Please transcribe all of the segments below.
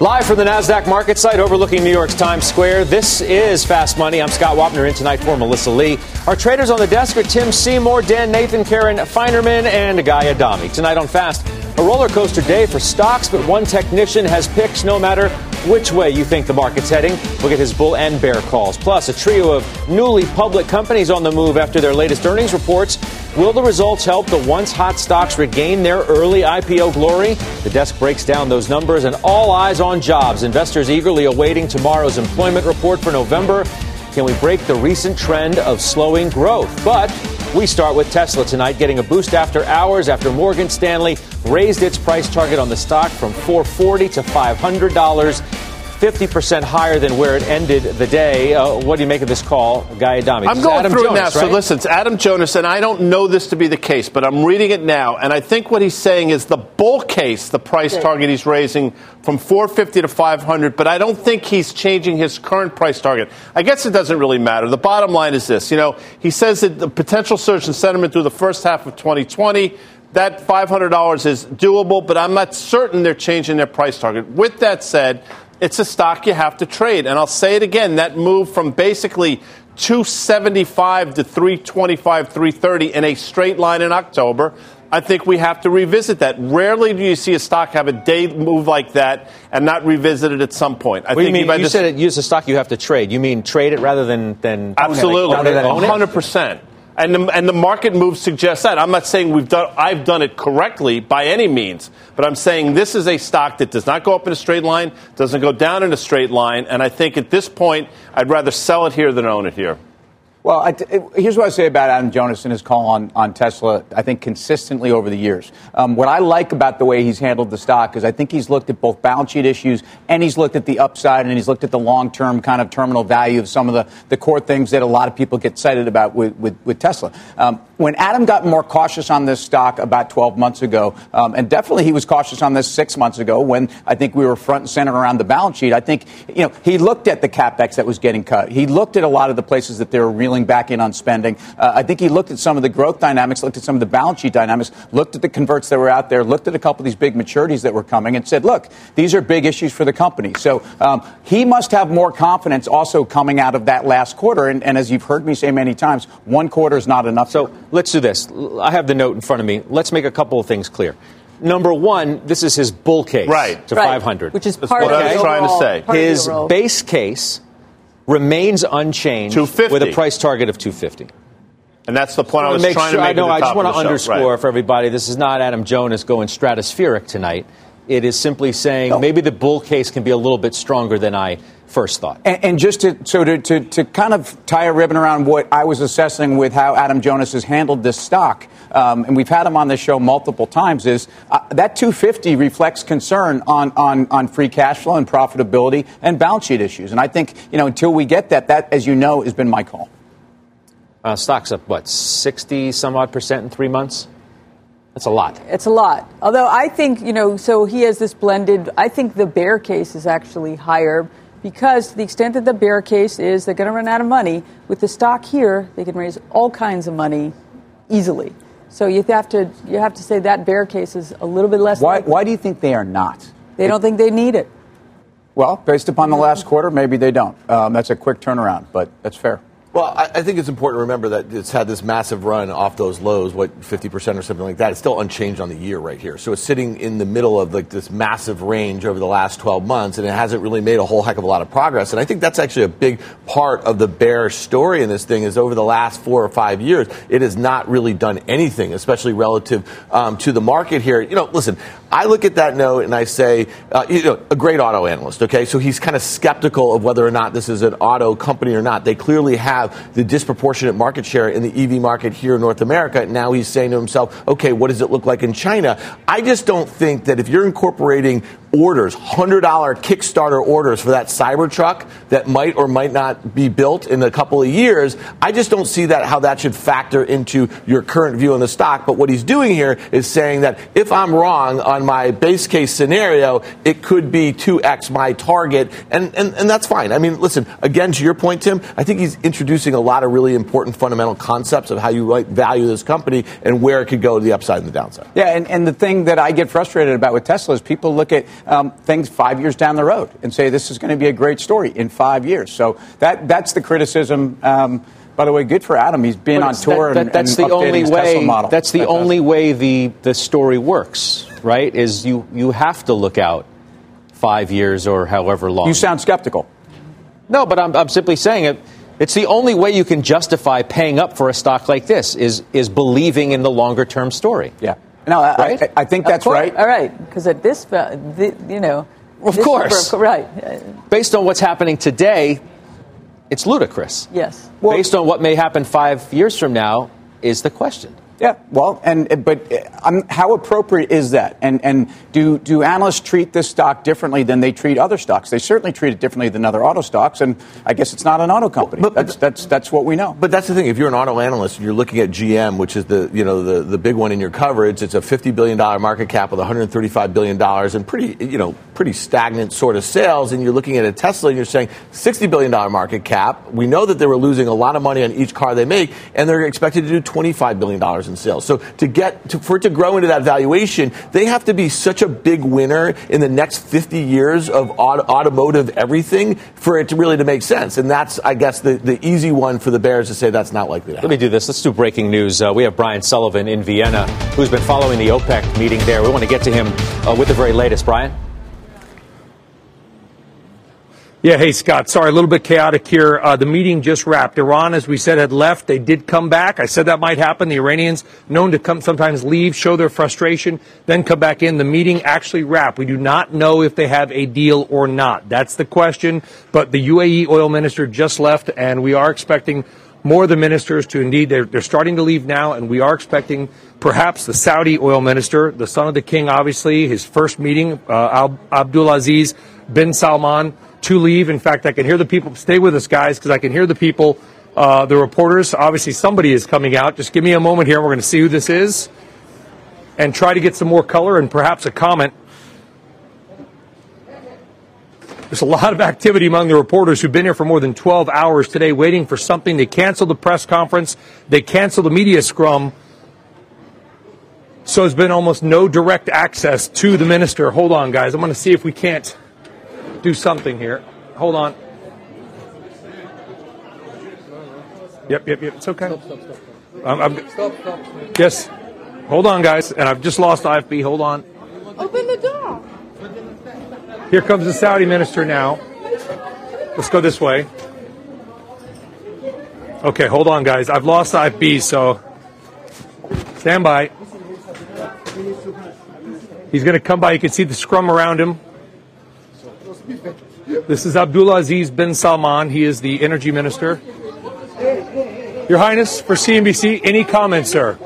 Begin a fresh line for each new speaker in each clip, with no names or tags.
Live from the NASDAQ market site overlooking New York's Times Square, this is Fast Money. I'm Scott Wapner in tonight for Melissa Lee. Our traders on the desk are Tim Seymour, Dan Nathan, Karen Finerman, and Guy Adami. Tonight on Fast, a roller coaster day for stocks, but one technician has picks no matter which way you think the market's heading. We'll get his bull and bear calls. Plus, a trio of newly public companies on the move after their latest earnings reports. Will the results help the once hot stocks regain their early IPO glory? The desk breaks down those numbers and all eyes on jobs. Investors eagerly awaiting tomorrow's employment report for November. Can we break the recent trend of slowing growth? But we start with Tesla tonight, getting a boost after hours after Morgan Stanley raised its price target on the stock from 440 to $500. 50% higher than where it ended the day. Uh, what do you make of this call, Guy Adami?
I'm going
Adam
through
Jonas,
it now.
Right?
So listen, it's Adam Jonas, and I don't know this to be the case, but I'm reading it now, and I think what he's saying is the bull case, the price target he's raising from 450 to 500, but I don't think he's changing his current price target. I guess it doesn't really matter. The bottom line is this, you know, he says that the potential surge in sentiment through the first half of 2020 that $500 is doable, but I'm not certain they're changing their price target. With that said, it's a stock you have to trade. And I'll say it again that move from basically 275 to 325, 330 in a straight line in October. I think we have to revisit that. Rarely do you see a stock have a day move like that and not revisit it at some point. I
What do you
think
mean? You
just-
said it, use a stock you have to trade. You mean trade it rather than than
Absolutely,
rather than own it?
hundred percent. And the, and the market move suggests that. I'm not saying we've done I've done it correctly by any means, but I'm saying this is a stock that does not go up in a straight line, doesn't go down in a straight line, and I think at this point I'd rather sell it here than own it here.
Well, I, here's what I say about Adam Jonas and his call on, on Tesla, I think consistently over the years. Um, what I like about the way he's handled the stock is I think he's looked at both balance sheet issues and he's looked at the upside and he's looked at the long term kind of terminal value of some of the, the core things that a lot of people get excited about with, with, with Tesla. Um, when Adam got more cautious on this stock about 12 months ago, um, and definitely he was cautious on this six months ago when I think we were front and center around the balance sheet, I think, you know, he looked at the capex that was getting cut. He looked at a lot of the places that they were reeling back in on spending. Uh, I think he looked at some of the growth dynamics, looked at some of the balance sheet dynamics, looked at the converts that were out there, looked at a couple of these big maturities that were coming, and said, look, these are big issues for the company. So um, he must have more confidence also coming out of that last quarter. And, and as you've heard me say many times, one quarter is not enough.
So let's do this. I have the note in front of me. Let's make a couple of things clear. Number one, this is his bull case
Right.
to
Right.
500.
Which is
That's
part
what
of
I was trying to say.
part of the
his base case remains unchanged
250.
with a price target of 250.
And that's the point I
wanna
was
make
trying
sure-
to make.
I know. I just want to
show.
underscore
Right.
for everybody: this is not Adam Jonas going stratospheric tonight. It is simply saying maybe the bull case can be a little bit stronger than I first thought.
And, and just to so to, to, to kind of tie a ribbon around what I was assessing with how Adam Jonas has handled this stock, um, and we've had him on this show multiple times, is uh, that 250 reflects concern on, on, on free cash flow and profitability and balance sheet issues. And I think you know until we get that, that as you know has been my call.
Uh, stocks up what 60 some odd percent in three months. That's a lot.
It's a lot. Although I think, you know, so he has this blended, I think the bear case is actually higher because to the extent that the bear case is they're going to run out of money, with the stock here, they can raise all kinds of money easily. So you have to you have to say that bear case is a little bit less.
Why,
likely.
why do you think they are not?
They don't think they need it.
Well, based upon the last quarter, maybe they don't. Um, that's a quick turnaround, but that's fair.
Well, I, I think it's important to remember that it's had this massive run off those lows, what 50% or something like that. It's still unchanged on the year right here. So it's sitting in the middle of like this massive range over the last 12 months, and it hasn't really made a whole heck of a lot of progress. And I think that's actually a big part of the bear story in this thing is over the last four or five years, it has not really done anything, especially relative um, to the market here. You know, listen, I look at that note and I say, uh, you know, a great auto analyst. Okay, so he's kind of skeptical of whether or not this is an auto company or not. They clearly have have the disproportionate market share in the EV market here in North America. Now he's saying to himself, okay, what does it look like in China? I just don't think that if you're incorporating orders, $100 Kickstarter orders for that Cybertruck that might or might not be built in a couple of years, I just don't see that how that should factor into your current view on the stock. But what he's doing here is saying that if I'm wrong on my base case scenario, it could be 2x my target, and, and, and that's fine. I mean, listen, again, to your point, Tim, I think he's introducing a lot of really important fundamental concepts of how you value this company and where it could go to the upside and the downside.
Yeah, and, and the thing that I get frustrated about with Tesla is people look at um, things five years down the road and say this is going to be a great story in five years. So that that's the criticism. Um, by the way, good for Adam. He's been on tour
that,
and,
that, that's
and
the only
his
way.
Tesla model.
That's the
Fantastic.
only way the the story works, right? Is you you have to look out five years or however long.
You sound skeptical.
No, but I'm, I'm simply saying it. It's the only way you can justify paying up for a stock like this is is believing in the longer term story.
Yeah. No, I,
Right?
I, I think that's right.
All right, because at this, uh, the, you know,
Of course.
number- right?
Based on what's happening today, it's ludicrous.
Yes.
Based on what may happen five years from now, is the question.
Yeah, well, and but uh, um, how appropriate is that? And and do do analysts treat this stock differently than they treat other stocks? They certainly treat it differently than other auto stocks, and I guess it's not an auto company.
But- but-
that's that's that's what we know.
But that's the thing. If you're an auto analyst and you're looking at GM, which is the you know the, the big one in your coverage, it's a 50 billion dollar market cap with 135 billion dollars and pretty you know pretty stagnant sort of sales. And you're looking at a Tesla and you're saying 60 billion dollar market cap. We know that they were losing a lot of money on each car they make, and they're expected to do 25 billion dollars in sales. So to get to, for it to grow into that valuation, they have to be such a big winner in the next 50 years of auto, automotive everything for it to really to make sense. And that's I guess the, the easy one for the Bears to say that's not likely to
Let me do this. Let's do breaking news. Uh, we have Brian Sullivan in Vienna, who's been following the OPEC meeting there. We want to get to him uh, with the very latest. Brian?
Yeah, hey, Scott. Sorry, a little bit chaotic here. Uh, the meeting just wrapped. Iran, as we said, had left. They did come back. I said that might happen. The Iranians, known to come sometimes leave, show their frustration, then come back in. The meeting actually wrapped. We do not know if they have a deal or not. That's the question. But the UAE oil minister just left, and we are expecting more of the ministers to indeed, they're, they're starting to leave now, and we are expecting perhaps the Saudi oil minister, the son of the king, obviously, his first meeting, uh, Abdulaziz bin Salman, to leave. In fact, I can hear the people, stay with us, guys, because I can hear the people, uh, the reporters. Obviously, somebody is coming out. Just give me a moment here. We're going to see who this is and try to get some more color and perhaps a comment. There's a lot of activity among the reporters who've been here for more than 12 hours today waiting for something. They canceled the press conference, they canceled the media scrum. So there's been almost no direct access to the minister. Hold on, guys. I'm going to see if we can't do something here. Hold on. Yep, yep, yep. It's okay. Stop, stop, stop. I'm, I'm, stop, stop. Yes. Hold on, guys. And I've just lost IFB. Hold on.
Open the door.
Here comes the Saudi minister now. Let's go this way. Okay, hold on, guys. I've lost IFB, so stand by. He's going to come by. You can see the scrum around him. This is Abdulaziz bin Salman. He is the energy minister. Your Highness, for CNBC, any comments, sir?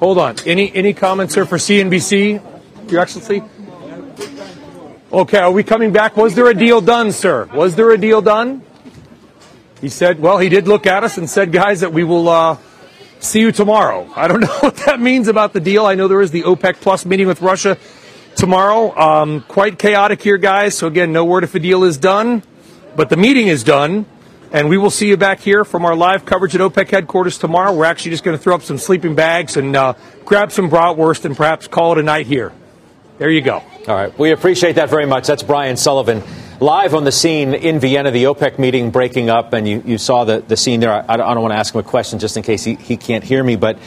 Hold on. Any any comments, sir, for CNBC, Your Excellency? Okay, are we coming back? Was there a deal done, sir? Was there a deal done? He said, well, he did look at us and said, guys, that we will uh, see you tomorrow. I don't know what that means about the deal. I know there is the OPEC Plus meeting with Russia tomorrow. Um, quite chaotic here, guys. So, again, no word if a deal is done, but the meeting is done. And we will see you back here from our live coverage at OPEC headquarters tomorrow. We're actually just going to throw up some sleeping bags and uh, grab some bratwurst and perhaps call it a night here. There you go.
All right. We appreciate that very much. That's Brian Sullivan. Live on the scene in Vienna, the OPEC meeting breaking up, and you, you saw the, the scene there. I, I don't want to ask him a question just in case he, he can't hear me, but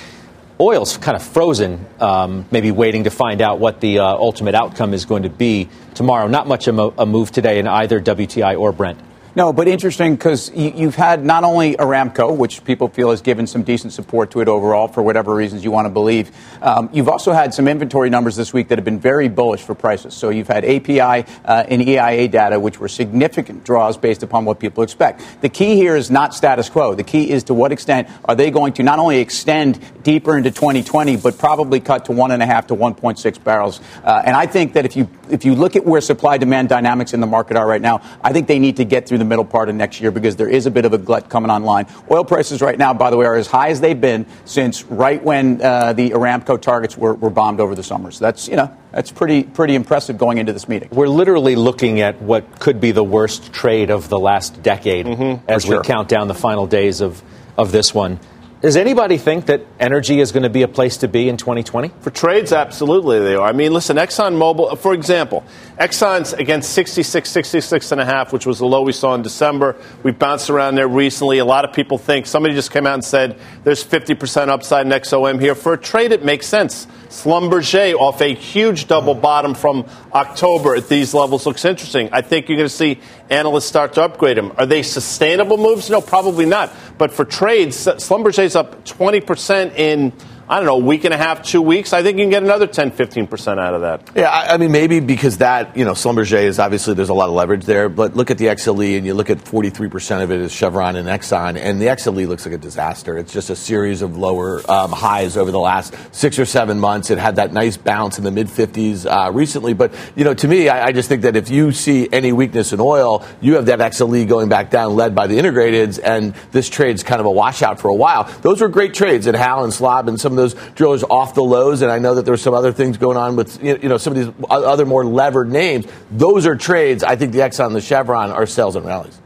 oil's kind of frozen, um, maybe waiting to find out what the uh, ultimate outcome is going to be tomorrow. Not much of a, a move today in either WTI or Brent.
No, but interesting because you, have had not only Aramco, which people feel has given some decent support to it overall for whatever reasons you want to believe. Um, you've also had some inventory numbers this week that have been very bullish for prices. So you've had API uh, and EIA data, which were significant draws based upon what people expect. The key here is not status quo. The key is to what extent are they going to not only extend deeper into 2020, but probably cut to one and a half to 1.6 barrels. Uh, and I think that if you if you look at where supply demand dynamics in the market are right now, I think they need to get through the middle part of next year because there is a bit of a glut coming online. Oil prices right now, by the way, are as high as they've been since right when uh, the Aramco targets were, were bombed over the summer. So that's, you know, that's pretty, pretty impressive going into this meeting.
We're literally looking at what could be the worst trade of the last decade mm-hmm, as we count down the final days of, of this one. Does anybody think that energy is going to be a place to be in 2020?
For trades, absolutely they are. I mean, listen, ExxonMobil, for example, Exxon's against 66, 66 and a half, which was the low we saw in December. We bounced around there recently. A lot of people think somebody just came out and said there's 50% upside in XOM here. For a trade, it makes sense. Schlumberger off a huge double bottom from October at these levels looks interesting. I think you're going to see analysts start to upgrade them. Are they sustainable moves? No, probably not. But for trades, Schlumberger's up 20% in I don't know, a week and a half, two weeks, I think you can get another 10, 15% out of that.
Yeah, I, I mean, maybe because that, you know, Schlumberger is obviously there's a lot of leverage there, but look at the XLE and you look at 43% of it is Chevron and Exxon, and the XLE looks like a disaster. It's just a series of lower um, highs over the last six or seven months. It had that nice bounce in the mid 50s uh, recently, but, you know, to me, I, I, just think that if you see any weakness in oil, you have that XLE going back down led by the integrateds, and this trade's kind of a washout for a while. Those were great trades at Hal and Schwab and some of those drillers off the lows, and I know that there were some other things going on with you know some of these other more levered names. Those are trades. I think the Exxon and the Chevron are sells and rallies.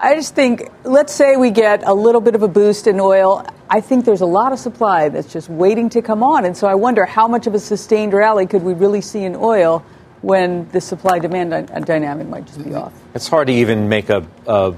I just think, let's say we get a little bit of a boost in oil. I think there's a lot of supply that's just waiting to come on. And so I wonder how much of a sustained rally could we really see in oil when the supply demand uh, dynamic might just be off?
It's hard to even make a, a,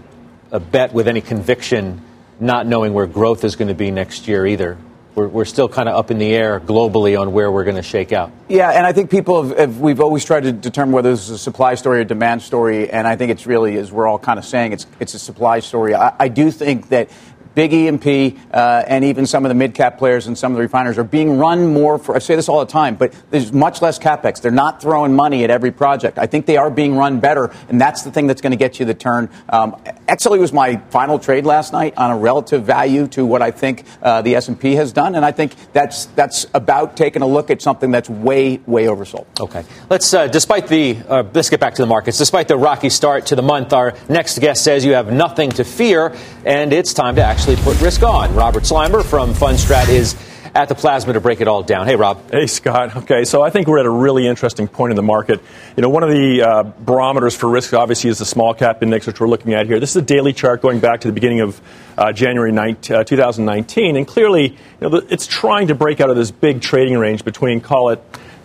a bet with any conviction, not knowing where growth is going to be next year either we're, we're still kind of up in the air globally on where we're going to shake out.
Yeah, and I think people have, have, we've always tried to determine whether this is a supply story or demand story, and I think it's really, as we're all kind of saying, it's it's a supply story. I, I do think that big E&P uh, and even some of the mid-cap players and some of the refiners are being run more for, I say this all the time, but there's much less capex. They're not throwing money at every project. I think they are being run better, and that's the thing that's going to get you the turn. Um, XLE was my final trade last night on a relative value to what I think uh, the S&P has done, and I think that's that's about taking a look at something that's way, way oversold.
Okay. Let's, uh, despite the, uh, let's get back to the markets. Despite the rocky start to the month, our next guest says you have nothing to fear, and it's time to actually put risk on. Robert Sluymer from Fundstrat is at the plasma to break it all down. Hey, Rob.
Hey, Scott. Okay, so I think we're at a really interesting point in the market. You know, one of the uh, barometers for risk, obviously, is the small cap index, which we're looking at here. This is a daily chart going back to the beginning of uh, January 19, uh, 2019, and clearly, you know, it's trying to break out of this big trading range between, call it,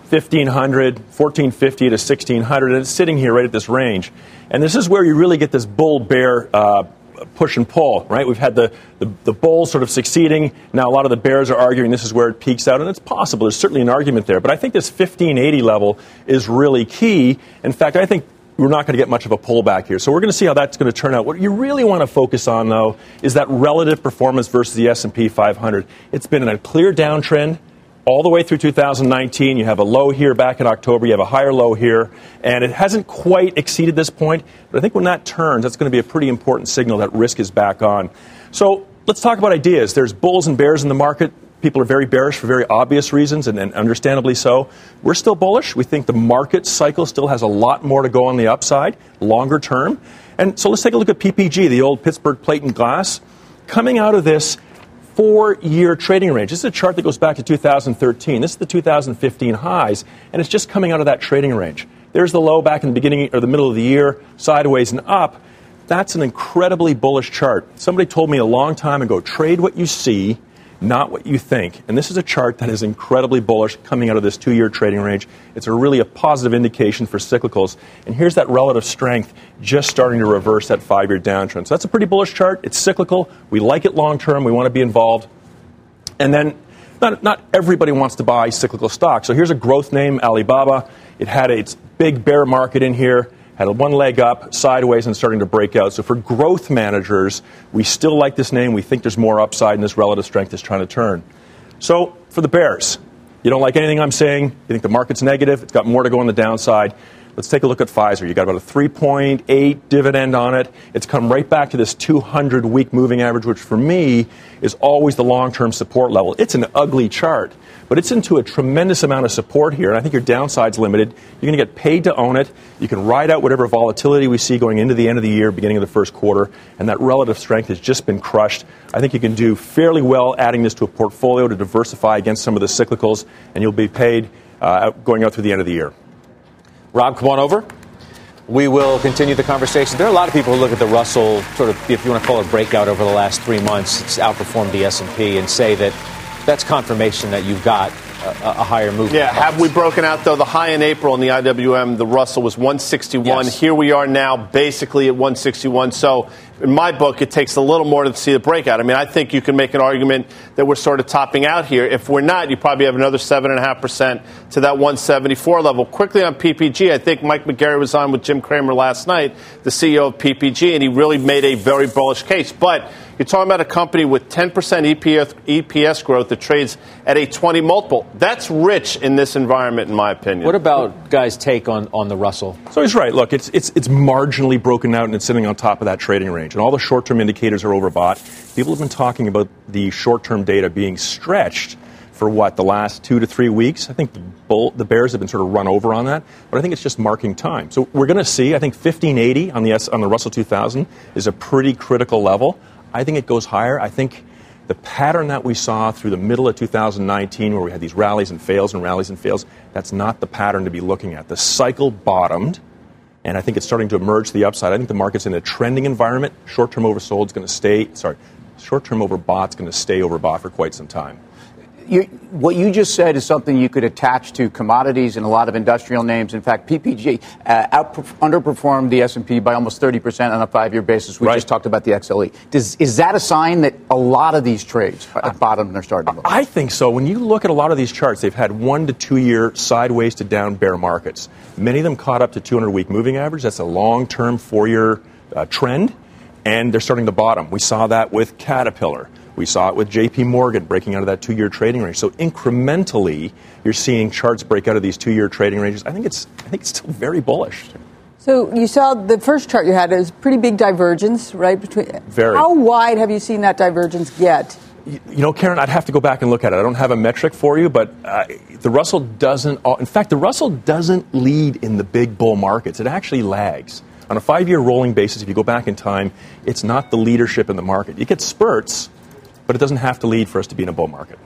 1500, 1450 to 1600, and it's sitting here right at this range. And this is where you really get this bull bear uh, push and pull, right? We've had the, the, the bulls sort of succeeding. Now a lot of the bears are arguing this is where it peaks out, and it's possible. There's certainly an argument there. But I think this 1580 level is really key. In fact, I think we're not going to get much of a pullback here. So we're going to see how that's going to turn out. What you really want to focus on, though, is that relative performance versus the S&P 500. It's been in a clear downtrend all the way through 2019. You have a low here back in October. You have a higher low here. And it hasn't quite exceeded this point. But I think when that turns, that's going to be a pretty important signal that risk is back on. So let's talk about ideas. There's bulls and bears in the market. People are very bearish for very obvious reasons, and, and understandably so. We're still bullish. We think the market cycle still has a lot more to go on the upside, longer term. And so let's take a look at PPG, the old Pittsburgh Plate and Glass. Coming out of this, four year trading range. This is a chart that goes back to 2013. This is the 2015 highs, and it's just coming out of that trading range. There's the low back in the beginning or the middle of the year, sideways and up. That's an incredibly bullish chart. Somebody told me a long time ago trade what you see not what you think. And this is a chart that is incredibly bullish coming out of this two year trading range. It's a really a positive indication for cyclicals. And here's that relative strength just starting to reverse that five year downtrend. So that's a pretty bullish chart. It's cyclical. We like it long term. We want to be involved. And then not, not everybody wants to buy cyclical stocks. So here's a growth name, Alibaba. It had its big bear market in here. Had one leg up, sideways, and starting to break out. So for growth managers, we still like this name. We think there's more upside, and this relative strength is trying to turn. So for the Bears, you don't like anything I'm saying. You think the market's negative. It's got more to go on the downside. Let's take a look at Pfizer. You got about a 3.8 dividend on it. It's come right back to this 200 week moving average, which for me is always the long term support level. It's an ugly chart, but it's into a tremendous amount of support here. And I think your downside's limited. You're going to get paid to own it. You can ride out whatever volatility we see going into the end of the year, beginning of the first quarter. And that relative strength has just been crushed. I think you can do fairly well adding this to a portfolio to diversify against some of the cyclicals, and you'll be paid uh, going out through the end of the year.
Rob, come on over. We will continue the conversation. There are a lot of people who look at the Russell sort of, if you want to call it breakout over the last three months, it's outperformed the S&P, and say that that's confirmation that you've got a, a higher move.
Yeah, have we broken out though? The high in April in the IWM, the Russell was 161.
Yes.
Here we are now, basically at 161. So in my book, it takes a little more to see the breakout. I mean, I think you can make an argument that we're sort of topping out here. If we're not, you probably have another 7.5% to that 174 level. Quickly on PPG, I think Mike McGarry was on with Jim Cramer last night, the CEO of PPG, and he really made a very bullish case. But you're talking about a company with 10% EPS, EPS growth that trades at a 20 multiple. That's rich in this environment, in my opinion.
What about Guy's take on, on the Russell?
So he's right. Look, it's, it's, it's marginally broken out and it's sitting on top of that trading range. And all the short term indicators are overbought. People have been talking about the short term data being stretched for what, the last two to three weeks? I think the, bull, the Bears have been sort of run over on that, but I think it's just marking time. So we're going to see, I think 1580 on the, S, on the Russell 2000 is a pretty critical level. I think it goes higher. I think the pattern that we saw through the middle of 2019, where we had these rallies and fails and rallies and fails, that's not the pattern to be looking at. The cycle bottomed, and I think it's starting to emerge to the upside. I think the market's in a trending environment. Short term oversold is going to stay, sorry, short term overbought is going to stay overbought for quite some time
you, what you just said is something you could attach to commodities and a lot of industrial names. In fact, PPG uh, underperformed the S&P by almost 30% on a five-year basis. We
right.
just talked about the XLE. Does, is that a sign that a lot of these trades are at bottom and they're starting to move?
I think so. When you look at a lot of these charts, they've had one to two-year sideways to down bear markets. Many of them caught up to 200-week moving average. That's a long-term four-year uh, trend, and they're starting to bottom. We saw that with Caterpillar. We saw it with JP Morgan breaking out of that two year trading range. So incrementally, you're seeing charts break out of these two year trading ranges. I think it's, I think it's still very bullish.
So you saw the first chart you had is pretty big divergence, right? Between
very.
How wide have you seen that divergence get?
You know, Karen, I'd have to go back and look at it. I don't have a metric for you, but uh, the Russell doesn't. In fact, the Russell doesn't lead in the big bull markets. It actually lags on a five-year rolling basis. If you go back in time, it's not the leadership in the market. You get spurts, but it doesn't have to lead for us to be in a bull market.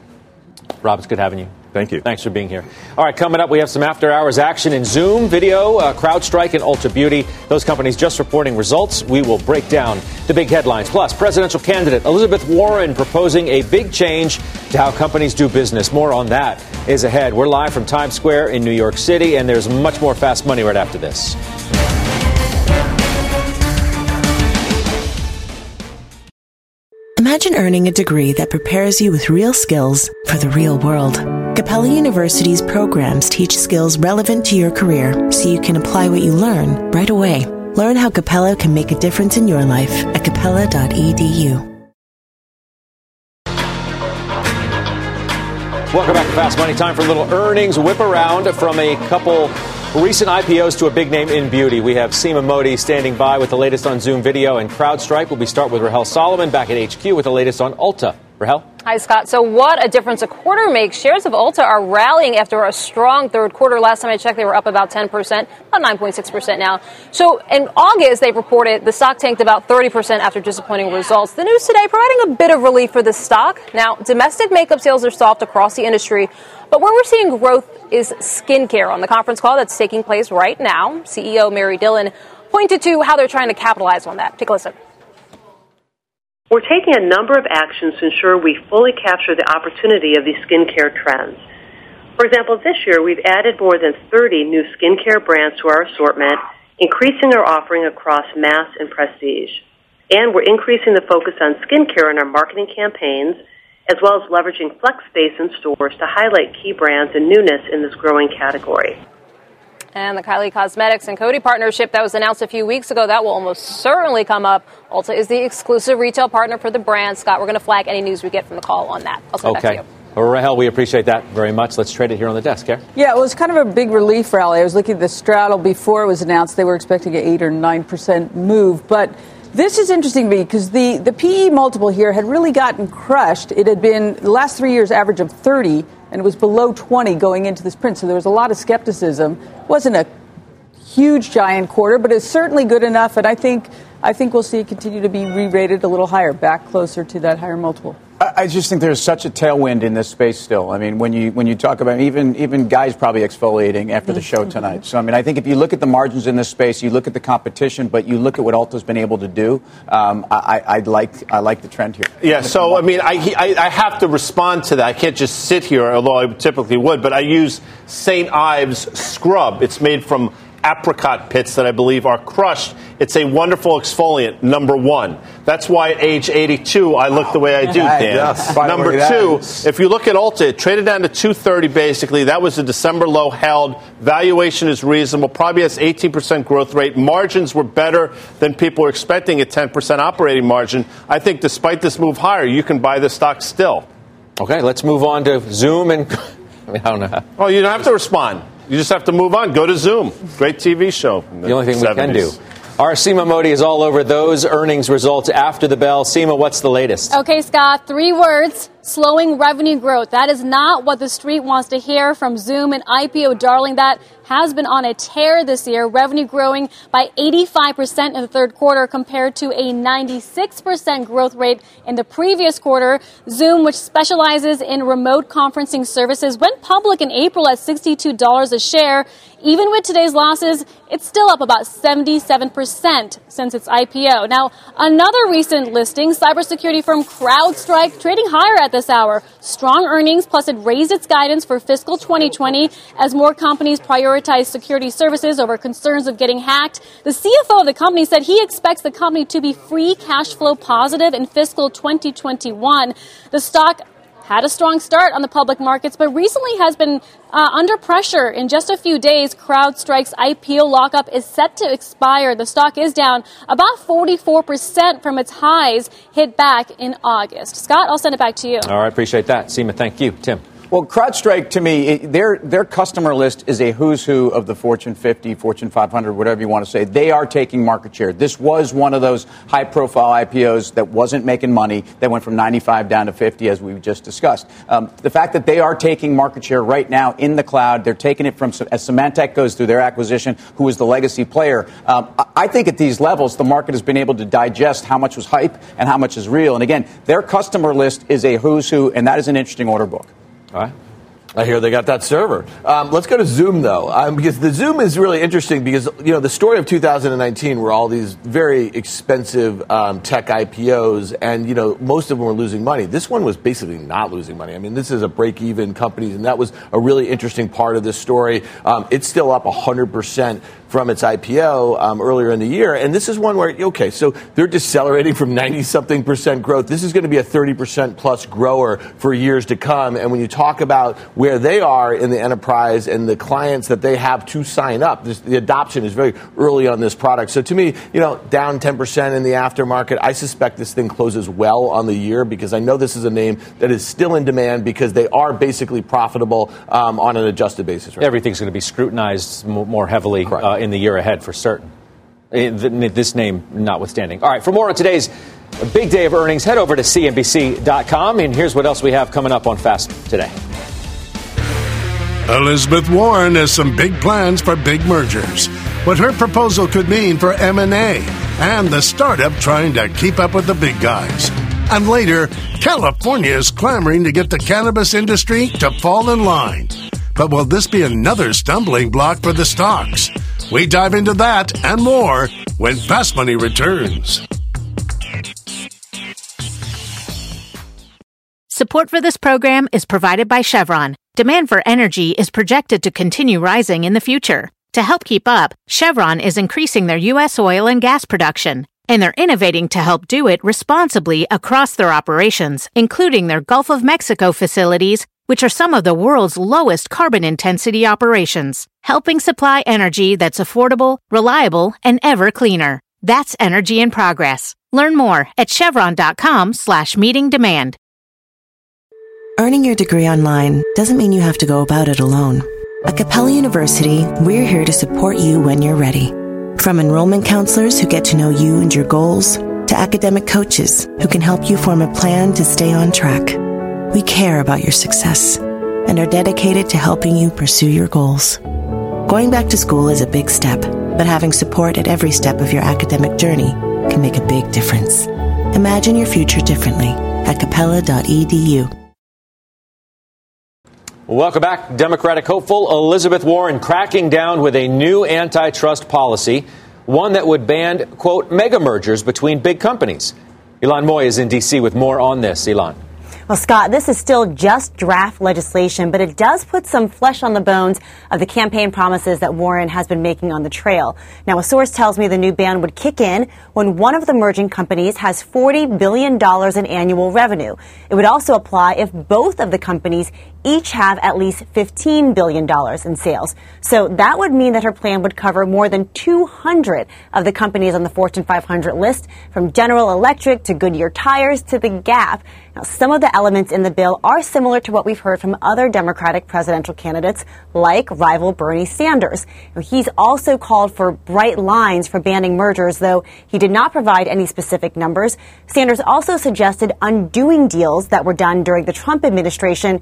Rob, it's good having you.
Thank you.
Thanks for being here. All right, coming up, we have some after hours action in Zoom, video, uh, CrowdStrike, and Ulta Beauty. Those companies just reporting results. We will break down the big headlines. Plus, presidential candidate Elizabeth Warren proposing a big change to how companies do business. More on that is ahead. We're live from Times Square in New York City, and there's much more fast money right after this.
Imagine earning a degree that prepares you with real skills for the real world. Capella University's programs teach skills relevant to your career so you can apply what you learn right away. Learn how Capella can make a difference in your life at capella.edu.
Welcome back to Fast Money. Time for a little earnings whip around from a couple recent IPOs to a big name in beauty. We have Seema Modi standing by with the latest on Zoom video and CrowdStrike. We'll be start with Rahel Solomon back at HQ with the latest on Ulta. Rahel?
Hi, Scott. So, what a difference a quarter makes. Shares of Ulta are rallying after a strong third quarter. Last time I checked, they were up about 10%, about 9.6% now. So, in August, they reported the stock tanked about 30% after disappointing results. The news today providing a bit of relief for the stock. Now, domestic makeup sales are soft across the industry, but where we're seeing growth is skincare. On the conference call that's taking place right now, CEO Mary Dillon pointed to how they're trying to capitalize on that. Take a listen.
We're taking a number of actions to ensure we fully capture the opportunity of these skincare trends. For example, this year we've added more than 30 new skincare brands to our assortment, increasing our offering across mass and prestige. And we're increasing the focus on skincare in our marketing campaigns, as well as leveraging flex space in stores to highlight key brands and newness in this growing category.
And the Kylie Cosmetics and Coty partnership that was announced a few weeks ago, that will almost certainly come up. Ulta is the exclusive retail partner for the brand. Scott, we're going to flag any news we get from the call on that. I'll send
okay.
back to you.
Well, Rahel, we appreciate that very much. Let's trade it here on the desk, Karen.
Yeah, it was kind of a big relief rally. I was looking at the straddle before it was announced. They were expecting an 8 or 9% move. But this is interesting to me because the, the PE multiple here had really gotten crushed. It had been the last three years average of 30, and it was below 20 going into this print. So there was a lot of skepticism. It wasn't a huge giant quarter, but it's certainly good enough. And I think, I think we'll see it continue to be re rated a little higher, back closer to that higher multiple.
I just think there's such a tailwind in this space still. I mean, when you when you talk about even even guys probably exfoliating after the show tonight. So I mean, I think if you look at the margins in this space, you look at the competition, but you look at what Ulta's been able to do. Um, I, I like I like the trend here.
Yeah. So I mean, I, I I have to respond to that. I can't just sit here, although I typically would. But I use St. Ives scrub. It's made from apricot pits that I believe are crushed. It's a wonderful exfoliant, number one. That's why at age 82, I look the way I do, Dan.
Yes.
Number two, if you look at Ulta, it traded down to 230 basically. That was a December low held. Valuation is reasonable, probably has 18% growth rate. Margins were better than people were expecting at 10% operating margin. I think despite this move higher, you can buy the stock still.
Okay, let's move on to Zoom and. I, mean, I don't know.
Oh, you don't have to respond. You just have to move on. Go to Zoom. Great TV show.
The only thing we can do. Our Seema Modi is all over those earnings results after the bell. Seema, what's the latest?
Okay, Scott, three words slowing revenue growth. That is not what the street wants to hear from Zoom and IPO darling. That has been on a tear this year, revenue growing by 85% in the third quarter compared to a 96% growth rate in the previous quarter. Zoom, which specializes in remote conferencing services, went public in April at $62 a share. Even with today's losses, it's still up about 77% since its IPO. Now, another recent listing, cybersecurity firm CrowdStrike, trading higher at this hour. Strong earnings, plus it raised its guidance for fiscal 2020 as more companies prioritize security services over concerns of getting hacked. The CFO of the company said he expects the company to be free cash flow positive in fiscal 2021. The stock had a strong start on the public markets, but recently has been uh, under pressure. In just a few days, CrowdStrike's IPO lockup is set to expire. The stock is down about 44% from its highs hit back in August. Scott, I'll send it back to you.
All right, appreciate that. Seema, thank you. Tim.
Well, CrowdStrike to me, it, their their customer list is a who's who of the Fortune 50, Fortune 500, whatever you want to say. They are taking market share. This was one of those high profile IPOs that wasn't making money. That went from 95 down to 50, as we just discussed. Um, the fact that they are taking market share right now in the cloud, they're taking it from as Symantec goes through their acquisition, who is the legacy player. Um, I think at these levels, the market has been able to digest how much was hype and how much is real. And again, their customer list is a who's who, and that is an interesting order book.
All right.
I hear they got that server. Um, let's go to Zoom though, um, because the Zoom is really interesting because you know the story of 2019 were all these very expensive um, tech IPOs, and you know most of them were losing money. This one was basically not losing money. I mean, this is a break-even company, and that was a really interesting part of this story. Um, it's still up 100 percent from its IPO um, earlier in the year. And this is one where, okay, so they're decelerating from 90 something percent growth. This is going to be a 30 percent plus grower for years to come. And when you talk about where they are in the enterprise and the clients that they have to sign up, this, the adoption is very early on this product. So to me, you know, down 10 percent in the aftermarket, I suspect this thing closes well on the year because I know this is a name that is still in demand because they are basically profitable um, on an adjusted basis. Right?
Everything's going to be scrutinized more heavily uh, in the year ahead for certain. Eh, this name notwithstanding. All right, for more on today's big day of earnings, head over to CNBC.com. And here's what else we have coming up on Fast today.
Elizabeth Warren has some big plans for big mergers. What her proposal could mean for M&A and the startup trying to keep up with the big guys. And later, California is clamoring to get the cannabis industry to fall in line. But will this be another stumbling block for the stocks? We dive into that and more when Fast Money returns.
Support for this program is provided by Chevron. Demand for energy is projected to continue rising in the future. To help keep up, Chevron is increasing their U.S. oil and gas production, and they're innovating to help do it responsibly across their operations, including their Gulf of Mexico facilities which are some of the world's lowest carbon intensity operations, helping supply energy that's affordable, reliable, and ever cleaner. That's energy in progress. Learn more at chevron.com slash meeting demand.
Earning your degree online doesn't mean you have to go about it alone. At Capella University, we're here to support you when you're ready. From enrollment counselors who get to know you and your goals, to academic coaches who can help you form a plan to stay on track. We care about your success and are dedicated to helping you pursue your goals. Going back to school is a big step, but having support at every step of your academic journey can make a big difference. Imagine your future differently at capella.edu.
Welcome back. Democratic hopeful Elizabeth Warren cracking down with a new antitrust policy, one that would ban, quote, mega mergers between big companies. Ylan Mui is in D.C. with more on this. Ylan.
Well, Scott, this is still just draft legislation, but it does put some flesh on the bones of the campaign promises that Warren has been making on the trail. Now, a source tells me the new ban would kick in when one of the merging companies has $40 billion in annual revenue. It would also apply if both of the companies each have at least $15 billion in sales. So that would mean that her plan would cover more than 200 of the companies on the Fortune 500 list, from General Electric to Goodyear Tires to The Gap. Now, some of the elements in the bill are similar to what we've heard from other Democratic presidential candidates, like rival Bernie Sanders. Now, he's also called for bright lines for banning mergers, though he did not provide any specific numbers. Sanders also suggested undoing deals that were done during the Trump administration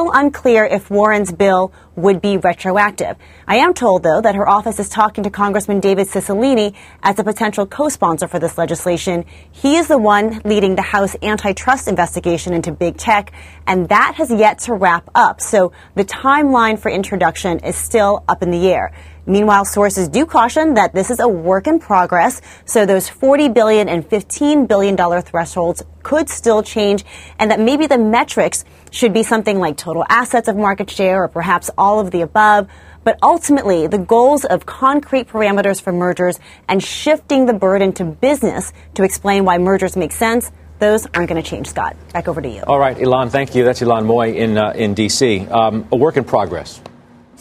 unclear if Warren's bill would be retroactive. I am told, though, that her office is talking to Congressman David Cicilline as a potential co-sponsor for this legislation. He is the one leading the House antitrust investigation into big tech, and that has yet to wrap up. So the timeline for introduction is still up in the air. Meanwhile, sources do caution that this is a work in progress, so those 40 billion and 15 billion dollar thresholds could still change and that maybe the metrics should be something like total assets of market share or perhaps all of the above. But ultimately, the goals of concrete parameters for mergers and shifting the burden to business to explain why mergers make sense, those aren't going to change, Scott. Back over to you.
All right, Ylan, thank you. That's Ylan Mui in, uh, in D.C. Um, a work in progress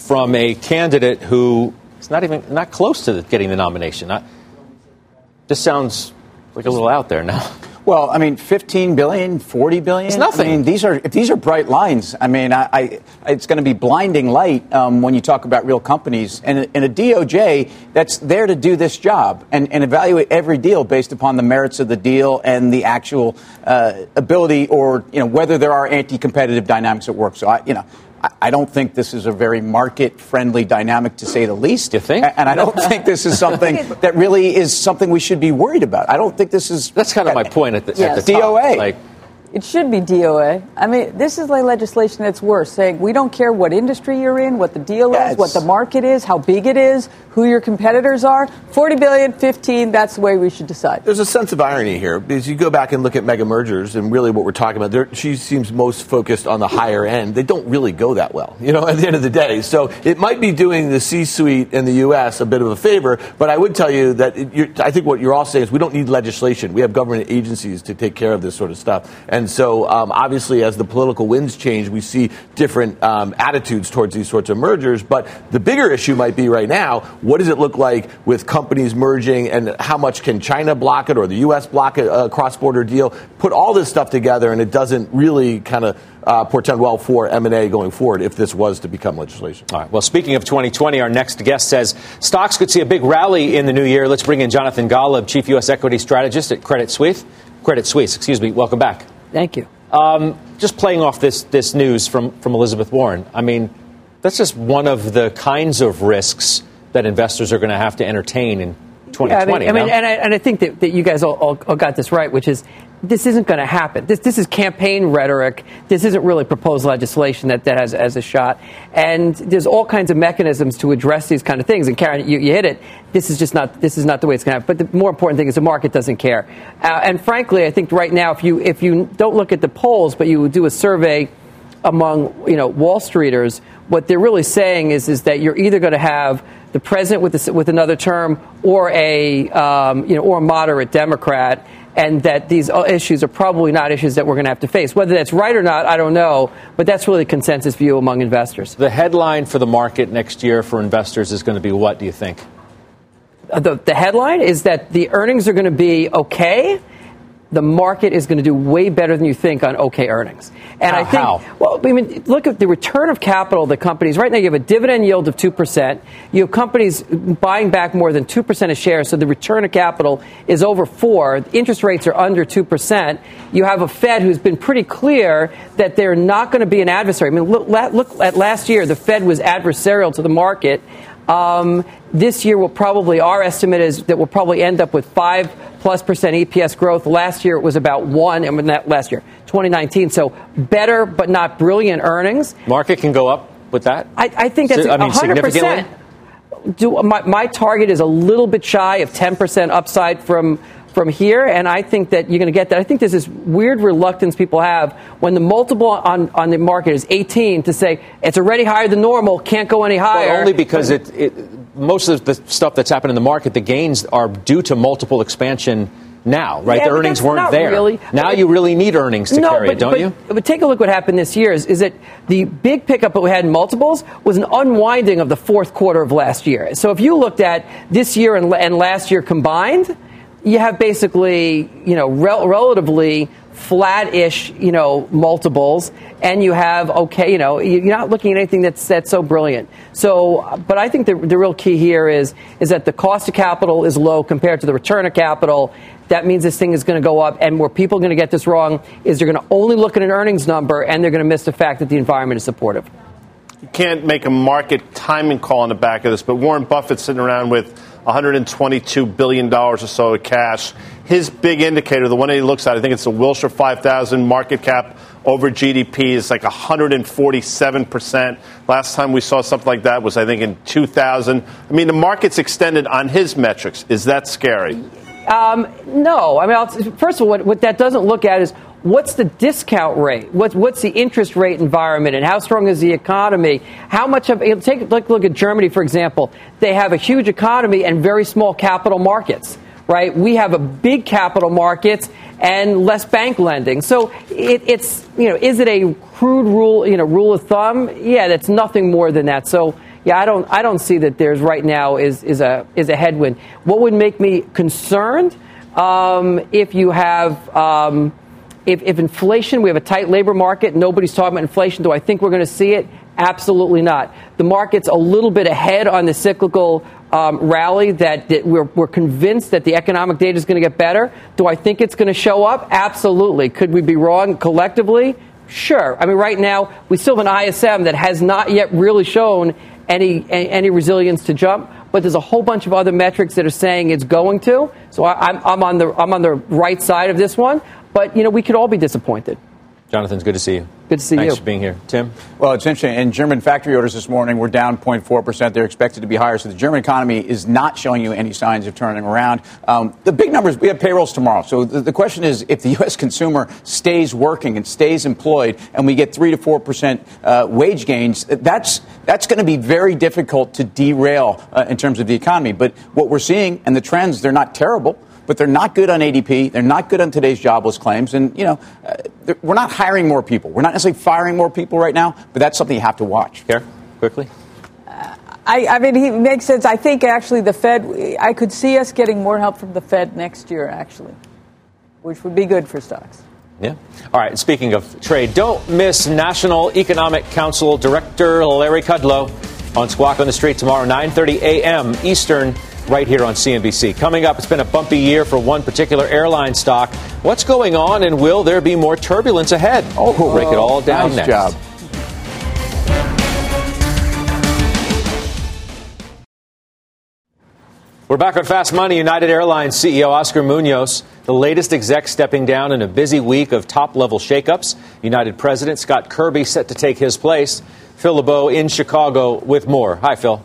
from a candidate who is not even not close to getting the nomination. Not, just sounds like a little out there now.
Well, I mean, 15 billion, 40 billion.
It's nothing.
I mean, these are if these are bright lines. I mean, I, I it's going to be blinding light um, when you talk about real companies and, and, a DOJ that's there to do this job and, and, evaluate every deal based upon the merits of the deal and the actual uh, ability or you know whether there are anti-competitive dynamics at work. So I, you know, I don't think this is a very market friendly dynamic to say the least.
You think?
And I don't think this is something that really is something we should be worried about. I don't think this is.
That's kind of my point at the,
yes.
at the
top. DOA.
Like,
it should be DOA. I mean, this is like legislation that's worse, saying we don't care what industry you're in, what the deal is, what the market is, how big it is, who your competitors are. 40 billion, 15, that's the way we should decide.
There's a sense of irony here because you go back and look at mega mergers and really what we're talking about, she seems most focused on the higher end. They don't really go that well, you know, at the end of the day. So it might be doing the C suite in the U.S. a bit of a favor, but I would tell you that it, I think what you're all saying is we don't need legislation. We have government agencies to take care of this sort of stuff. And and so, um, obviously, as the political winds change, we see different um, attitudes towards these sorts of mergers. But the bigger issue might be right now what does it look like with companies merging, and how much can China block it or the U.S. block a, cross border deal? Put all this stuff together, and it doesn't really kind of uh, portend well for M&A going forward if this was to become legislation.
All right. Well, speaking of 2020, our next guest says stocks could see a big rally in the new year. Let's bring in Jonathan Golub, Chief U.S. Equity Strategist at Credit Suisse. Credit Suisse, excuse me. Welcome back.
Thank you.
Um, just playing off this, this news from, from Elizabeth Warren, I mean, that's just one of the kinds of risks that investors are going to have to entertain in 2020. Yeah, I
mean, I mean and, I, and I think that, that you guys all, all, all got this right, which is this isn't going to happen. This, this is campaign rhetoric. This isn't really proposed legislation that, that has, has a shot. And there's all kinds of mechanisms to address these kind of things. And Karen, you, you hit it. This is just not, this is not the way it's going to happen. But the more important thing is the market doesn't care. Uh, and frankly, I think right now, if you, if you don't look at the polls, but you do a survey among, you know, Wall Streeters, what they're really saying is, is that you're either going to have the president with, with another term or a, um, you know, or a moderate Democrat and that these issues are probably not issues that we're going to have to face. Whether that's right or not, I don't know, but that's really the consensus view among investors.
The headline for the market next year for investors is going to be what, do you think?
Uh, the, the headline is that the earnings are going to be okay the market is going to do way better than you think on okay earnings.
And how,
I think,
how?
well, I mean, look at the return of capital of the companies. Right now, you have a dividend yield of 2%. You have companies buying back more than 2% of shares, so the return of capital is over 4 Interest rates are under 2%. You have a Fed who's been pretty clear that they're not going to be an adversary. I mean, look, look at last year, the Fed was adversarial to the market. Um, this year will probably, our estimate is that we'll probably end up with 5 plus percent EPS growth. Last year it was about 1, and that last year, 2019. So better but not brilliant earnings.
Market can go up with that?
I, I think that's
I mean,
100%. Do, my, my target is a little bit shy of 10% upside from from here, and I think that you're going to get that. I think there's this weird reluctance people have when the multiple on, on the market is 18 to say it's already higher than normal, can't go any higher.
Well, only because it, it, most of the stuff that's happened in the market, the gains are due to multiple expansion now, right?
Yeah,
the earnings weren't there.
Really.
Now you really need earnings to
no,
carry
but,
it, don't
but,
you?
But take a look what happened this year is, is that the big pickup that we had in multiples was an unwinding of the fourth quarter of last year. So if you looked at this year and, and last year combined, you have basically, you know, rel- relatively flat-ish, you know, multiples, and you have okay, you know, you're not looking at anything that's that's so brilliant. So, but I think the, the real key here is is that the cost of capital is low compared to the return of capital. That means this thing is going to go up, and where people are going to get this wrong is they're going to only look at an earnings number, and they're going to miss the fact that the environment is supportive.
You can't make a market timing call on the back of this, but Warren Buffett's sitting around with 122 billion dollars or so of cash his big indicator, the one that he looks at, I think it's the Wilshire 5000 market cap over GDP is like 147%. Last time we saw something like that was, I think, in 2000. I mean, the market's extended on his metrics. Is that scary?
Um, no. I mean, I'll, first of all, what, what that doesn't look at is what's the discount rate? What, what's the interest rate environment? And how strong is the economy? How much of take look, look at Germany, for example. They have a huge economy and very small capital markets right? We have a big capital markets and less bank lending. So it, it's, you know, is it a crude rule, you know, rule of thumb? Yeah, that's nothing more than that. So yeah, I don't, I don't see that there's right now is, is a, is a headwind. What would make me concerned? Um, if you have, um, if, if inflation, we have a tight labor market, nobody's talking about inflation. Do I think we're going to see it? Absolutely not. The market's a little bit ahead on the cyclical um, rally that, that we're, we're, convinced that the economic data is going to get better. Do I think it's going to show up? Absolutely. Could we be wrong collectively? Sure. I mean, right now, we still have an ISM that has not yet really shown any, any resilience to jump, but there's a whole bunch of other metrics that are saying it's going to. So I, I'm, on the, I'm on the right side of this one, but, you know, we could all be disappointed.
Jonathan, it's good to see you.
Good to see
Thanks
you.
Thanks for being here. Tim?
Well, it's interesting. In German factory orders this morning, we're down 0.4%. They're expected to be higher. So the German economy is not showing you any signs of turning around. Um, the big numbers, we have payrolls tomorrow. So the, the, question is if the U.S. consumer stays working and stays employed and we get 3 to 4% uh, wage gains, that's, that's going to be very difficult to derail uh, in terms of the economy. But what we're seeing and the trends, they're not terrible but they're not good on ADP. They're not good on today's jobless claims. And, you know, uh, we're not hiring more people. We're not necessarily firing more people right now, but that's something you have to watch.
Care, quickly.
I, I, mean, he makes sense. I think actually the Fed, I could see us getting more help from the Fed next year, actually, which would be good for stocks.
Yeah. All right. Speaking of trade, don't miss National Economic Council Director Larry Kudlow on Squawk on the Street tomorrow, 9:30 a.m. Eastern right here on CNBC. Coming up, it's been a bumpy year for one particular airline stock. What's going on, and will there be more turbulence ahead? Oh, we'll break it all down
nice
next.
job.
We're back on Fast Money. United Airlines CEO Oscar Munoz, the latest exec stepping down in a busy week of top level shakeups. United President Scott Kirby set to take his place. Phil LeBeau in Chicago with more. Hi, Phil.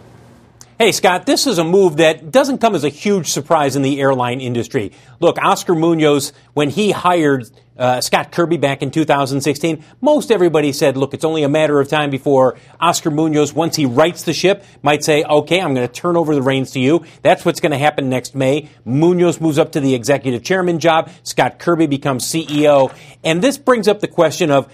Hey, Scott, this is a move that doesn't come as a huge surprise in the airline industry. Look, Oscar Munoz, when he hired uh, Scott Kirby back in 2016, most everybody said, look, it's only a matter of time before Oscar Munoz, once he rights the ship, might say, okay, I'm going to turn over the reins to you. That's what's going to happen next May. Munoz moves up to the executive chairman job. Scott Kirby becomes CEO. And this brings up the question of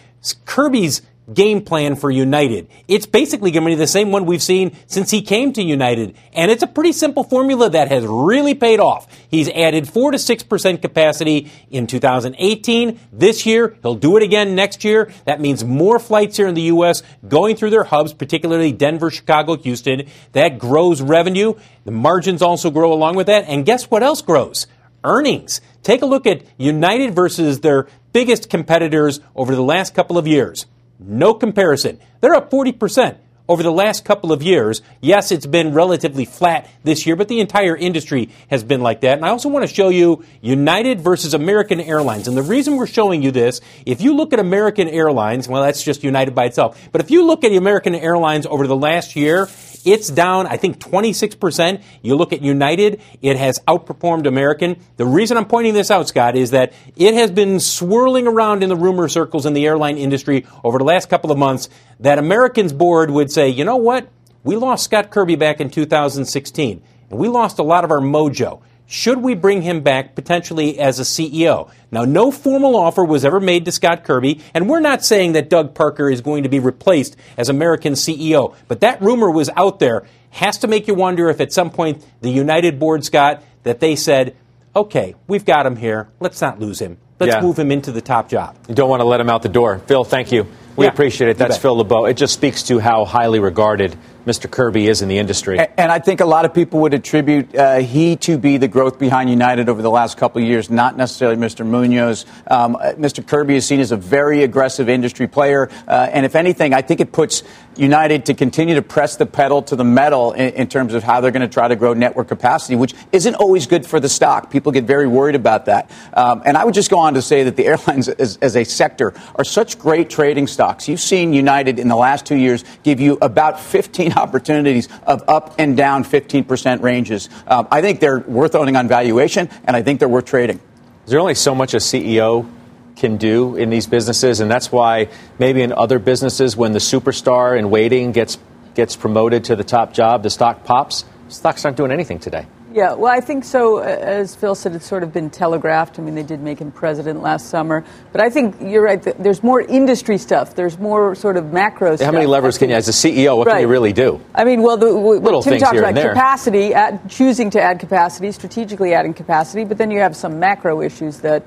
Kirby's game plan for United. It's basically going to be the same one we've seen since he came to United. And it's a pretty simple formula that has really paid off. He's added 4 to 6% capacity in 2018. This year, he'll do it again next year. That means more flights here in the U.S. going through their hubs, particularly Denver, Chicago, Houston. That grows revenue. The margins also grow along with that. And guess what else grows? Earnings. Take a look at United versus their biggest competitors over the last couple of years. No comparison. They're up 40% over the last couple of years. Yes, it's been relatively flat this year, but the entire industry has been like that. And I also want to show you United versus American Airlines. And the reason we're showing you this, if you look at American Airlines, well, that's just United by itself. But if you look at American Airlines over the last year, it's down, I think, 26%. You look at United, it has outperformed American. The reason I'm pointing this out, Scott, is that it has been swirling around in the rumor circles in the airline industry over the last couple of months that American's board would say, you know what? We lost Scott Kirby back in 2016, and we lost a lot of our mojo. Should we bring him back potentially as a CEO? Now, no formal offer was ever made to Scott Kirby, and we're not saying that Doug Parker is going to be replaced as American CEO, but that rumor was out there. Has to make you wonder if at some point the United board, Scott, that they said, okay, we've got him here. Let's not lose him. Let's
Yeah.
move him into the top job.
You don't want to let him out the door. Phil, thank you. We
Yeah,
appreciate it. That's. Phil LeBeau. It just speaks to how highly regarded Mr. Kirby is in the industry.
A- And I think a lot of people would attribute uh, he to be the growth behind United over the last couple of years, not necessarily Mr. Munoz. Um, uh, Mr. Kirby is seen as a very aggressive industry player. Uh, and if anything, I think it puts United to continue to press the pedal to the metal in, in terms of how they're going to try to grow network capacity, which isn't always good for the stock. People get very worried about that. Um, and I would just go on to say that the airlines as, as a sector are such great trading stocks. You've seen United in the last two years give you about 15 opportunities of up and down 15% ranges. Um, I think they're worth owning on valuation, and I think they're worth trading.
Is there only so much a CEO can do in these businesses? And that's why maybe in other businesses, when the superstar in waiting gets, gets promoted to the top job, the stock pops. Stocks aren't doing anything today.
Yeah, well, I think so. As Phil said, it's sort of been telegraphed. I mean, they did make him president last summer. But I think you're right. There's more industry stuff. There's more sort of macro stuff.
How many levers can you, as a CEO, what can you really do?
I mean, well, the,
Little
Tim
things
talked
here
about
and there.
capacity, add, choosing to add capacity, strategically adding capacity, but then you have some macro issues that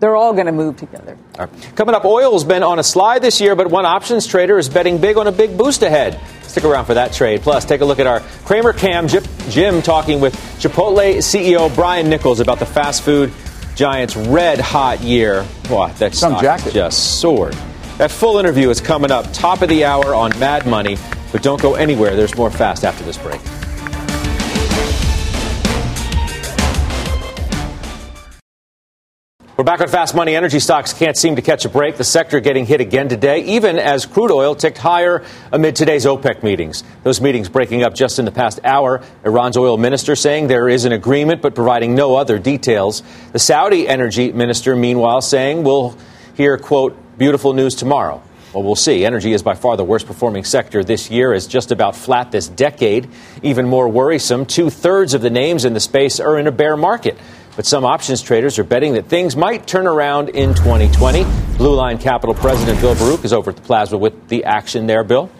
they're all going to move together.
All right. Coming up, oil's been on a slide this year, but one options trader is betting big on a big boost ahead. Stick around for that trade. Plus, take a look at our Cramer Cam Jim talking with Chipotle CEO Brian Nichols about the fast food giant's red hot year. Wow, that
Some
stock
jacket.
just soared. That full interview is coming up, top of the hour on Mad Money. But don't go anywhere. There's more fast after this break. We're back on Fast Money. Energy stocks can't seem to catch a break. The sector getting hit again today, even as crude oil ticked higher amid today's OPEC meetings. Those meetings breaking up just in the past hour. Iran's oil minister saying there is an agreement, but providing no other details. The Saudi energy minister, meanwhile, saying we'll hear, quote, beautiful news tomorrow. Well, we'll see. Energy is by far the worst performing sector this year, is just about flat this decade. Even more worrisome, two thirds of the names in the space are in a bear market. But some options traders are betting that things might turn around in 2020. Blue Line Capital President Bill Baruch is over at the Plaza with the action there, Bill.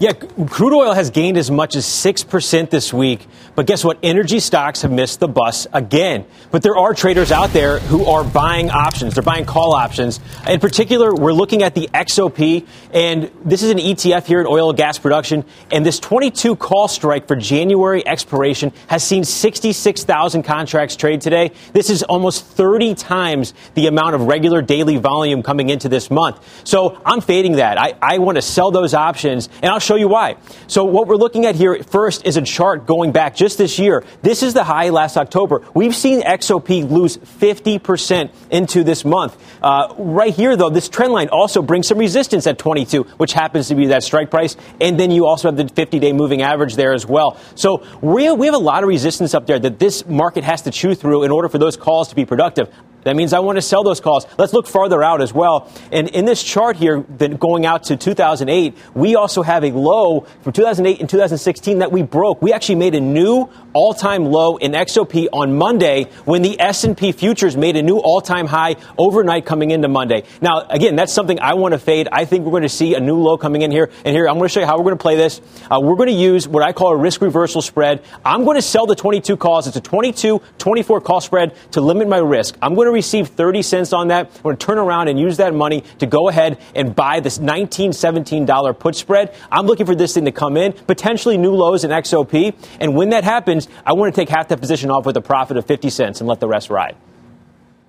Yeah, crude oil has gained as much as 6% this week. But guess what? Energy stocks have missed the bus again. But there are traders out there who are buying options. They're buying call options. In particular, we're looking at the XOP, and this is an ETF here at oil and gas production. And this 22 call strike for January expiration has seen 66,000 contracts trade today. This is almost 30 times the amount of regular daily volume coming into this month. So I'm fading that. I, I want to sell those options, and I'll show
you why. So what we're looking at here first is a chart going back just this year. This is the high last October. We've seen XOP lose 50% into this month. Uh, right here, though, this trend line also brings some resistance at 22, which happens to be that strike price. And then you also have the 50 day moving average there as well. So we, we have a lot of resistance up there that this market has to chew through in order for those calls to be productive. That means I want to sell those calls. Let's look farther out as well. And in this chart here, going out to 2008, we also have a low from 2008 and 2016 that we broke. We actually made a new all-time low in XOP on Monday when the S&P futures made a new all-time high overnight coming into Monday. Now, again, that's something I want to fade. I think we're going to see a new low coming in here. And here, I'm going to show you how we're going to play this. Uh, we're going to use what I call a risk reversal spread. I'm going to sell the 22 calls. It's a 22, 24 call spread to limit my risk. I'm going to receive 30 cents on that. I'm going to turn around and use that money to go ahead and buy this 19, 17 dollar put spread. I'm looking for this thing to come in, potentially new lows in XOP. And when that happens, I want to take half that position off with a profit of 50 cents and let the rest ride.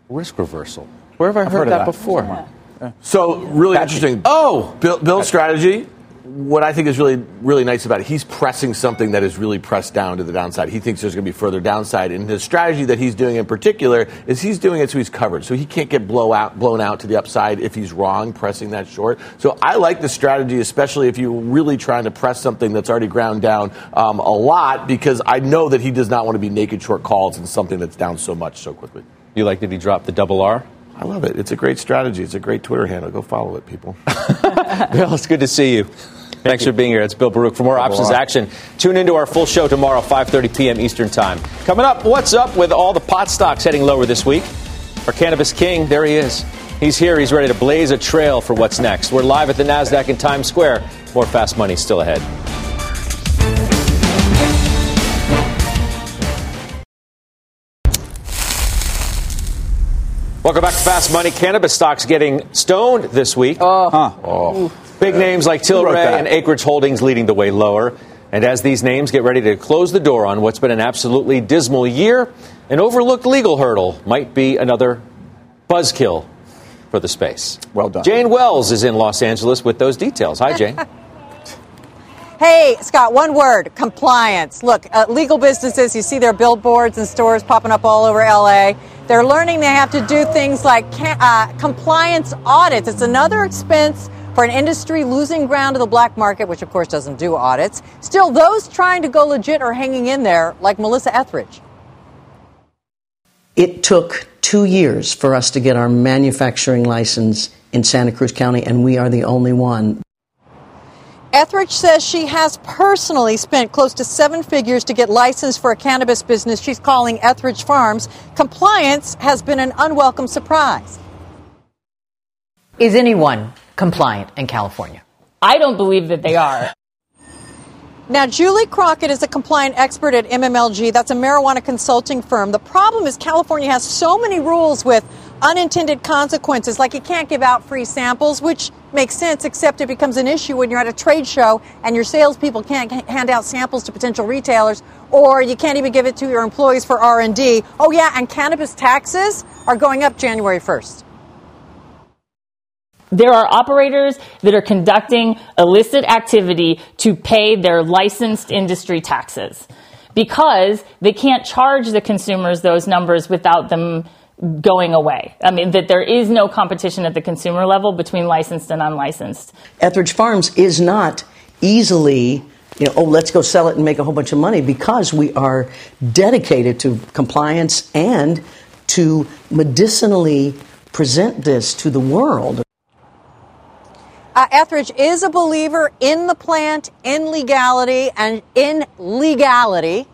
Risk reversal. Where have I heard,
heard
that,
that.
before?
Yeah.
So really interesting. Oh, build, build strategy. What I think is really really nice about it, he's pressing something that is really pressed down to the downside. He thinks there's going to be further downside, and the strategy that he's doing in particular is he's doing it so he's covered, so he can't get blow out, blown out to the upside if he's wrong pressing that short. So I like the strategy, especially if you're really trying to press something that's already ground down um, a lot, because I know that he does not want to be naked short calls in something that's down so much so quickly.
You like that he dropped the double R?
I love it. It's a great strategy. It's a great Twitter handle. Go follow it, people.
Bill, it's good to see you. Thanks for being here. It's Bill Baruch. For more options action, tune into our full show tomorrow, 5.30 p.m. Eastern Time. Coming up, what's up with all the pot stocks heading lower this week? Our cannabis king, there he is. He's here. He's ready to blaze a trail for what's next. We're live at the NASDAQ in Times Square. More fast money still ahead. Welcome back to Fast Money. Cannabis stocks getting stoned this week.
Oh.
Big names like Tilray and Acreage Holdings leading the way lower. And as these names get ready to close the door on what's been an absolutely dismal year, an overlooked legal hurdle might be another buzzkill for the space.
Well done.
Jane Wells is in Los Angeles with those details. Hi, Jane.
Hey, Scott, one word compliance. Look, uh, legal businesses, you see their billboards and stores popping up all over LA. They're learning they have to do things like uh, compliance audits. It's another expense for an industry losing ground to the black market, which of course doesn't do audits. Still, those trying to go legit are hanging in there, like Melissa Etheridge.
It took two years for us to get our manufacturing license in Santa Cruz County, and we are the only one.
Etheridge says she has personally spent close to seven figures to get licensed for a cannabis business she's calling Etheridge Farms. Compliance has been an unwelcome surprise.
Is anyone compliant in California?
I don't believe that they are.
Now, Julie Crockett is a compliant expert at MMLG. That's a marijuana consulting firm. The problem is California has so many rules with unintended consequences, like you can't give out free samples, which makes sense, except it becomes an issue when you're at a trade show and your salespeople can't hand out samples to potential retailers, or you can't even give it to your employees for R&D. Oh yeah, and cannabis taxes are going up January 1st.
There are operators that are conducting illicit activity to pay their licensed industry taxes because they can't charge the consumers those numbers without them going away. I mean, that there is no competition at the consumer level between licensed and unlicensed.
Etheridge Farms is not easily, you know, oh, let's go sell it and make a whole bunch of money because we are dedicated to compliance and to medicinally present this to the world.
Uh, Etheridge is a believer in the plant, in legality, and in legality,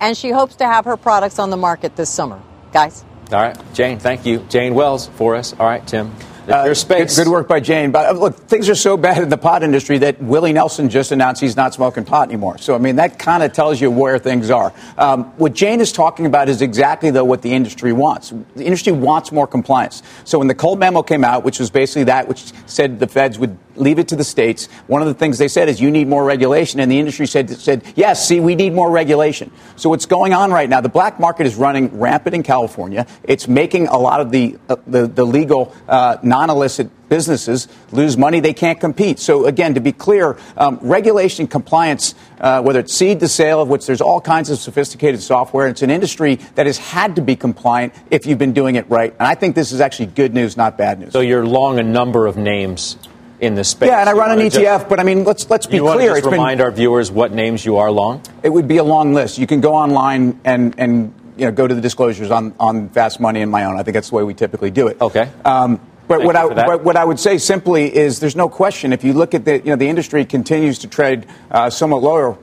and she hopes to have her products on the market this summer. Guys?
All right, Jane, thank you. Jane Wells for us. All right, Tim.
Uh,
Your space.
Good, good work by Jane. But uh, look, things are so bad in the pot industry that Willie Nelson just announced he's not smoking pot anymore. So, I mean, that kind of tells you where things are. Um, what Jane is talking about is exactly, though, what the industry wants. The industry wants more compliance. So, when the Cole memo came out, which was basically that, which said the feds would leave it to the states. One of the things they said is you need more regulation, and the industry said, said yes, see, we need more regulation. So what's going on right now? The black market is running rampant in California. It's making a lot of the, uh, the, the, legal uh, non-illicit businesses lose money. They can't compete. So again, to be clear, um, regulation compliance, uh, whether it's seed to sale, of which there's all kinds of sophisticated software, it's an industry that has had to be compliant if you've been doing it right. And I think this is actually good news, not bad news.
So you're long a number of names in this space.
Yeah, and I run an ETF, just, but I mean, let's let's be
you
clear.
Just remind been, our viewers what names you are long.
It would be a long list. You can go online and and you know go to the disclosures on on Fast Money and my own. I think that's the way we typically do it.
Okay. Um,
but what I, but what I would say simply is there's no question. If you look at the, you know, the industry continues to trade uh, somewhat lower.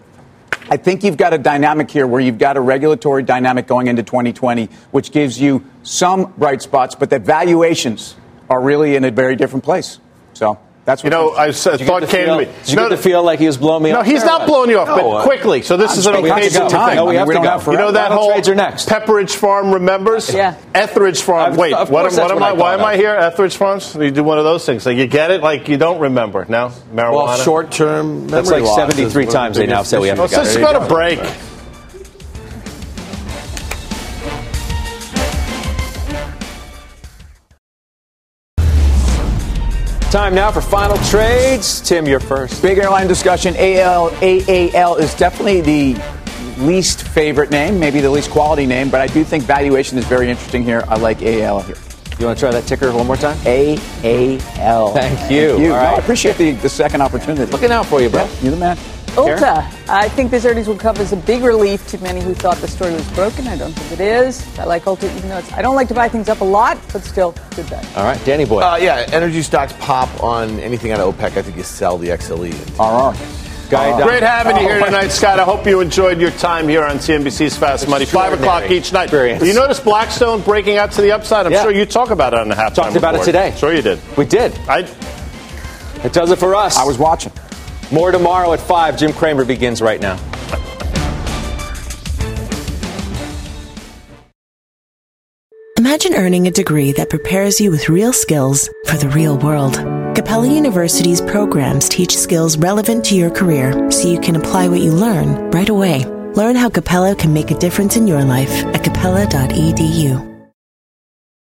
I think you've got a dynamic here where you've got a regulatory dynamic going into 2020, which gives you some bright spots, but that valuations are really in a very different place. So. That's
what you know. I thought came
feel,
to me.
Did you no, get the feel like he was blowing me
no,
off?
No, he's not blowing you off,
no,
but
uh,
quickly. So this
I'm
is an occasional
thing.
No,
we have to go.
You know that whole
trades are next.
Pepperidge Farm remembers?
Yeah.
Etheridge Farm.
I've,
Wait, what, am, what am I? Why am. I here? Etheridge Farms. You do one of those things. Like you get it, like you don't remember. Now marijuana.
Well, short term.
That's like seventy-three times they now say we have to
go. Let's go to break.
Time now for final trades. Tim, you're first.
Big airline discussion. AL, AAL is definitely the least favorite name, maybe the least quality name, but I do think valuation is very interesting here. I like AAL here.
You want to try that ticker one more time?
AAL.
Thank you.
Thank you.
All right.
No, I appreciate the, the second opportunity.
Looking out for you, bro.
Yeah, you're the man.
Ulta. I think this earnings will come as a big relief to many who thought the story was broken. I don't think it is. I like Ulta, even though it's, I don't like to buy things up a lot, but still, good bet.
All right, Danny boy.
Uh, yeah, energy stocks pop on anything out of OPEC. I think you sell the XLE.
RR.
Guy Great having you here tonight, Scott. I hope you enjoyed your time here on CNBC's Fast Money. Five o'clock each night.
Experience.
You notice Blackstone breaking out to the upside? I'm
Yeah.
sure you talk about it on the halftime
Talked about it today.
Sure you did.
We did.
I
It does it for us.
I was watching.
More tomorrow at 5. Jim Cramer begins right now.
Imagine earning a degree that prepares you with real skills for the real world. Capella University's programs teach skills relevant to your career so you can apply what you learn right away. Learn how Capella can make a difference in your life at capella.edu.